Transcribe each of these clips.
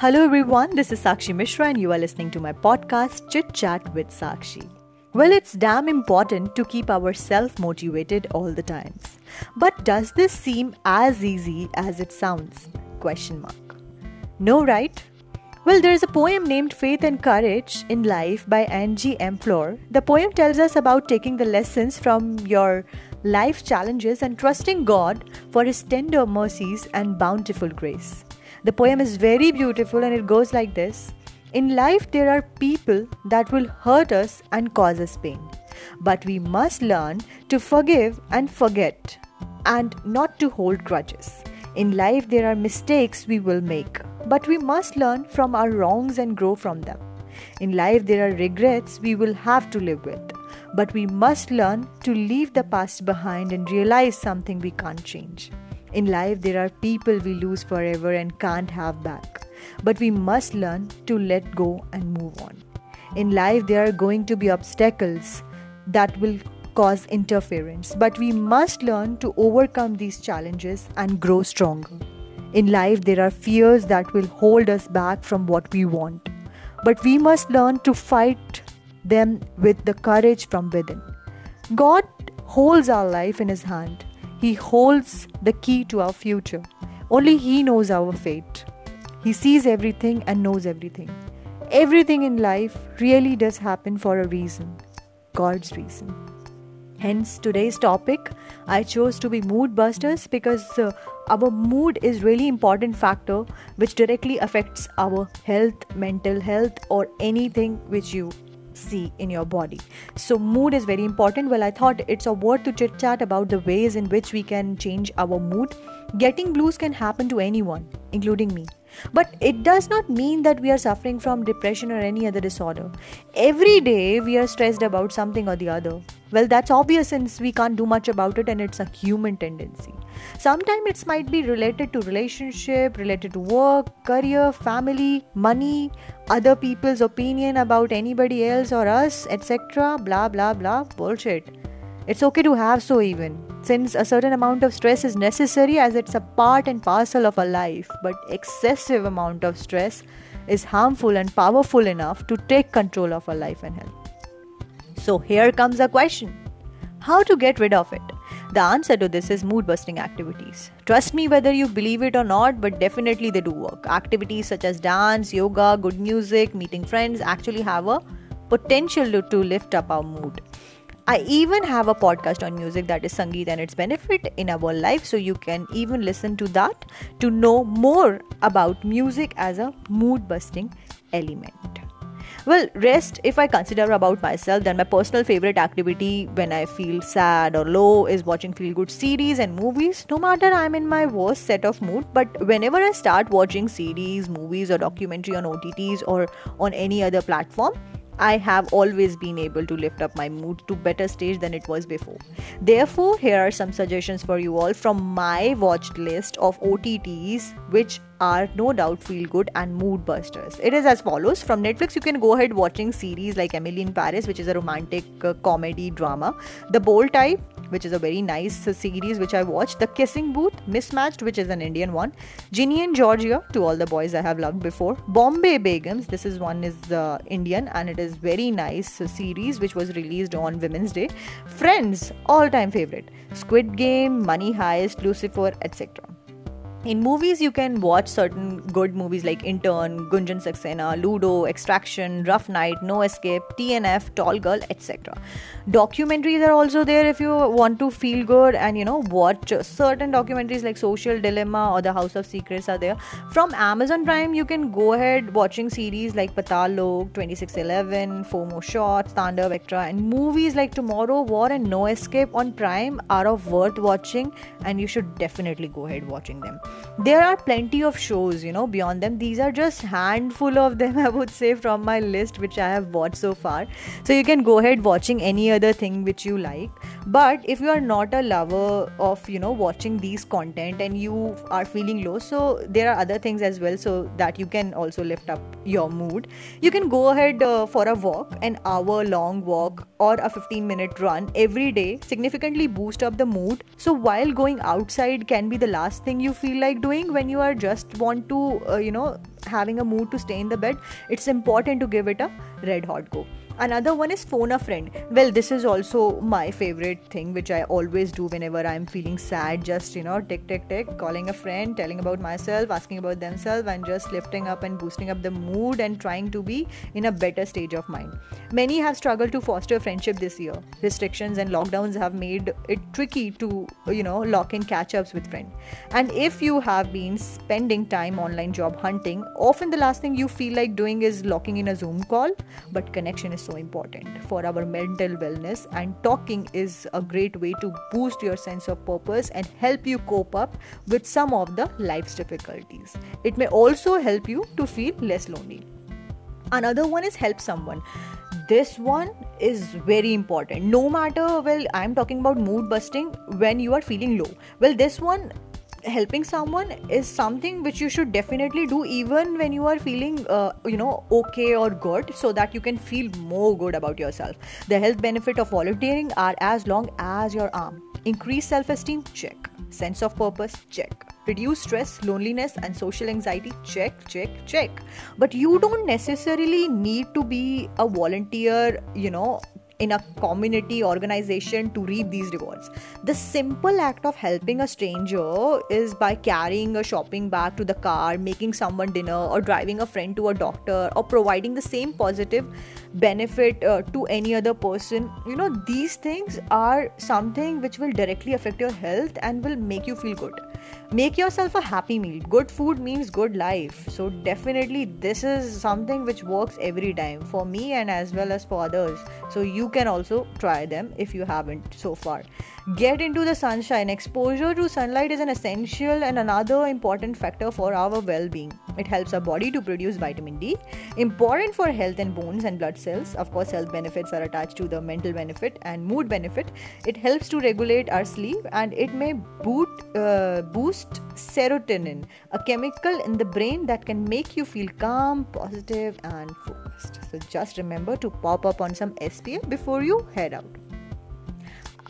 Hello everyone, this is Sakshi Mishra and you are listening to my podcast Chit Chat with Sakshi. Well, it's damn important to keep ourselves motivated all the times. But does this seem as easy as it sounds? Question mark. No, right? Well, there is a poem named Faith and Courage in Life by Angie M. Fleur. The poem tells us about taking the lessons from your life challenges and trusting God for His tender mercies and bountiful grace. The poem is very beautiful and it goes like this In life, there are people that will hurt us and cause us pain. But we must learn to forgive and forget and not to hold grudges. In life, there are mistakes we will make, but we must learn from our wrongs and grow from them. In life, there are regrets we will have to live with, but we must learn to leave the past behind and realize something we can't change. In life, there are people we lose forever and can't have back, but we must learn to let go and move on. In life, there are going to be obstacles that will cause interference, but we must learn to overcome these challenges and grow stronger. In life, there are fears that will hold us back from what we want, but we must learn to fight them with the courage from within. God holds our life in His hand he holds the key to our future. Only He knows our fate. He sees everything and knows everything. Everything in life really does happen for a reason God's reason. Hence, today's topic I chose to be mood busters because uh, our mood is really important factor which directly affects our health, mental health, or anything which you see in your body. So, mood is very important. Well, I thought it's a word to chit chat about the ways in which we can change our mood. Getting blues can happen to anyone, including me. But it does not mean that we are suffering from depression or any other disorder. Every day we are stressed about something or the other. Well, that's obvious since we can't do much about it and it's a human tendency. Sometimes it might be related to relationship, related to work, career, family, money, other people's opinion about anybody else or us, etc. Blah blah blah bullshit. It's okay to have so even, since a certain amount of stress is necessary as it's a part and parcel of our life, but excessive amount of stress is harmful and powerful enough to take control of our life and health. So here comes a question. How to get rid of it? The answer to this is mood busting activities. Trust me whether you believe it or not, but definitely they do work. Activities such as dance, yoga, good music, meeting friends actually have a potential to, to lift up our mood. I even have a podcast on music that is Sangeet and its benefit in our life, so you can even listen to that to know more about music as a mood busting element. Well, rest, if I consider about myself, then my personal favorite activity when I feel sad or low is watching feel good series and movies, no matter I'm in my worst set of mood. But whenever I start watching series, movies, or documentary on OTTs or on any other platform, I have always been able to lift up my mood to better stage than it was before. Therefore, here are some suggestions for you all from my watched list of OTTs which are no doubt feel good and mood busters. It is as follows. From Netflix you can go ahead watching series like Emily in Paris which is a romantic uh, comedy drama. The Bold Type which is a very nice series which I watched. The Kissing Booth, Mismatched, which is an Indian one. Ginny and Georgia, to all the boys I have loved before. Bombay Begums, this is one is uh, Indian and it is very nice series which was released on Women's Day. Friends, all time favorite. Squid Game, Money Heist, Lucifer, etc. In movies, you can watch certain good movies like Intern, Gunjan Saxena, Ludo, Extraction, Rough Night, No Escape, TNF, Tall Girl, etc. Documentaries are also there if you want to feel good and you know watch certain documentaries like Social Dilemma or The House of Secrets are there. From Amazon Prime, you can go ahead watching series like Patal Lok, 2611, Four More Shots, Tanda Vectra, and movies like Tomorrow War and No Escape on Prime are of worth watching, and you should definitely go ahead watching them there are plenty of shows you know beyond them. These are just handful of them i would say from my list which i have watched so far. So you can go ahead watching any other thing which you like. But if you are not a lover of you know watching these content and you are feeling low so there are other things as well so that you can also lift up your mood. You can go ahead uh, for a walk an hour long walk or a 15 minute run every day significantly boost up the mood. So while going outside can be the last thing you feel feel like doing when you are just want to uh, you know having a mood to stay in the bed it's important to give it a red hot go another one is phone a friend. Well this is also my favorite thing which i always do whenever i'm feeling sad. Just you know tick tick tick calling a friend telling about myself asking about themselves and just lifting up and boosting up the mood and trying to be in a better stage of mind. Many have struggled to foster friendship this year. Restrictions and lockdowns have made it tricky to you know lock in catch ups with friends. And if you have been spending time online job hunting often the last thing you feel like doing is locking in a zoom call but connection is so important for our mental wellness and talking is a great way to boost your sense of purpose and help you cope up with some of the life's difficulties. It may also help you to feel less lonely. Another one is help someone. This one is very important. No matter well i'm talking about mood busting when you are feeling low. Well this one helping someone is something which you should definitely do even when you are feeling uh, you know okay or good so that you can feel more good about yourself. The health benefit of volunteering are as long as your arm. Increase self-esteem check. Sense of purpose check. Reduce stress loneliness and social anxiety check check check. But you don't necessarily need to be a volunteer you know in a community organization to reap these rewards. The simple act of helping a stranger is by carrying a shopping bag to the car, making someone dinner, or driving a friend to a doctor, or providing the same positive benefit uh, to any other person. You know, these things are something which will directly affect your health and will make you feel good make yourself a happy meal good food means good life so definitely this is something which works every time for me and as well as for others so you can also try them if you haven't so far. Get into the sunshine. Exposure to sunlight is an essential and another important factor for our well-being it helps our body to produce vitamin d. Important for health and bones and blood cells. Of course health benefits are attached to the mental benefit and mood benefit. It helps to regulate our sleep and it may boot, uh, boost serotonin a chemical in the brain that can make you feel calm positive and focused. So just remember to pop up on some spf before you head out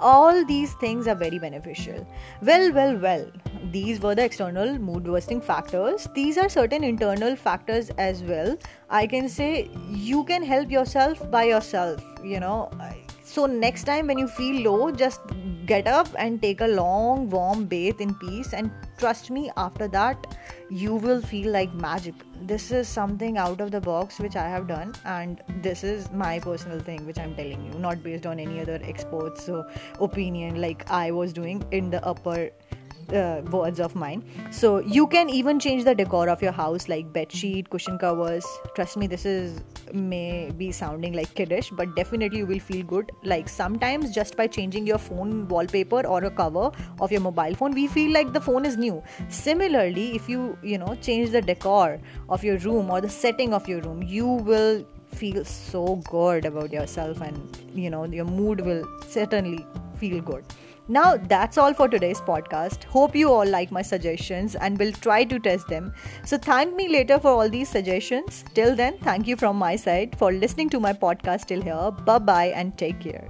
all these things are very beneficial. Well well well these were the external mood boosting factors. These are certain internal factors as well. I can say you can help yourself by yourself you know so next time when you feel low just get up and take a long warm bath in peace. And trust me after that you will feel like magic. This is something out of the box which i have done. And this is my personal thing which i'm telling you not based on any other experts opinion like i was doing in the upper uh, words of mine. So you can even change the decor of your house, like bed sheet, cushion covers. Trust me, this is may be sounding like kiddish, but definitely you will feel good. Like sometimes just by changing your phone wallpaper or a cover of your mobile phone, we feel like the phone is new. Similarly, if you you know change the decor of your room or the setting of your room, you will feel so good about yourself and you know your mood will certainly feel good now, that's all for today's podcast. Hope you all like my suggestions and will try to test them. So, thank me later for all these suggestions. Till then, thank you from my side for listening to my podcast till here. Bye bye and take care.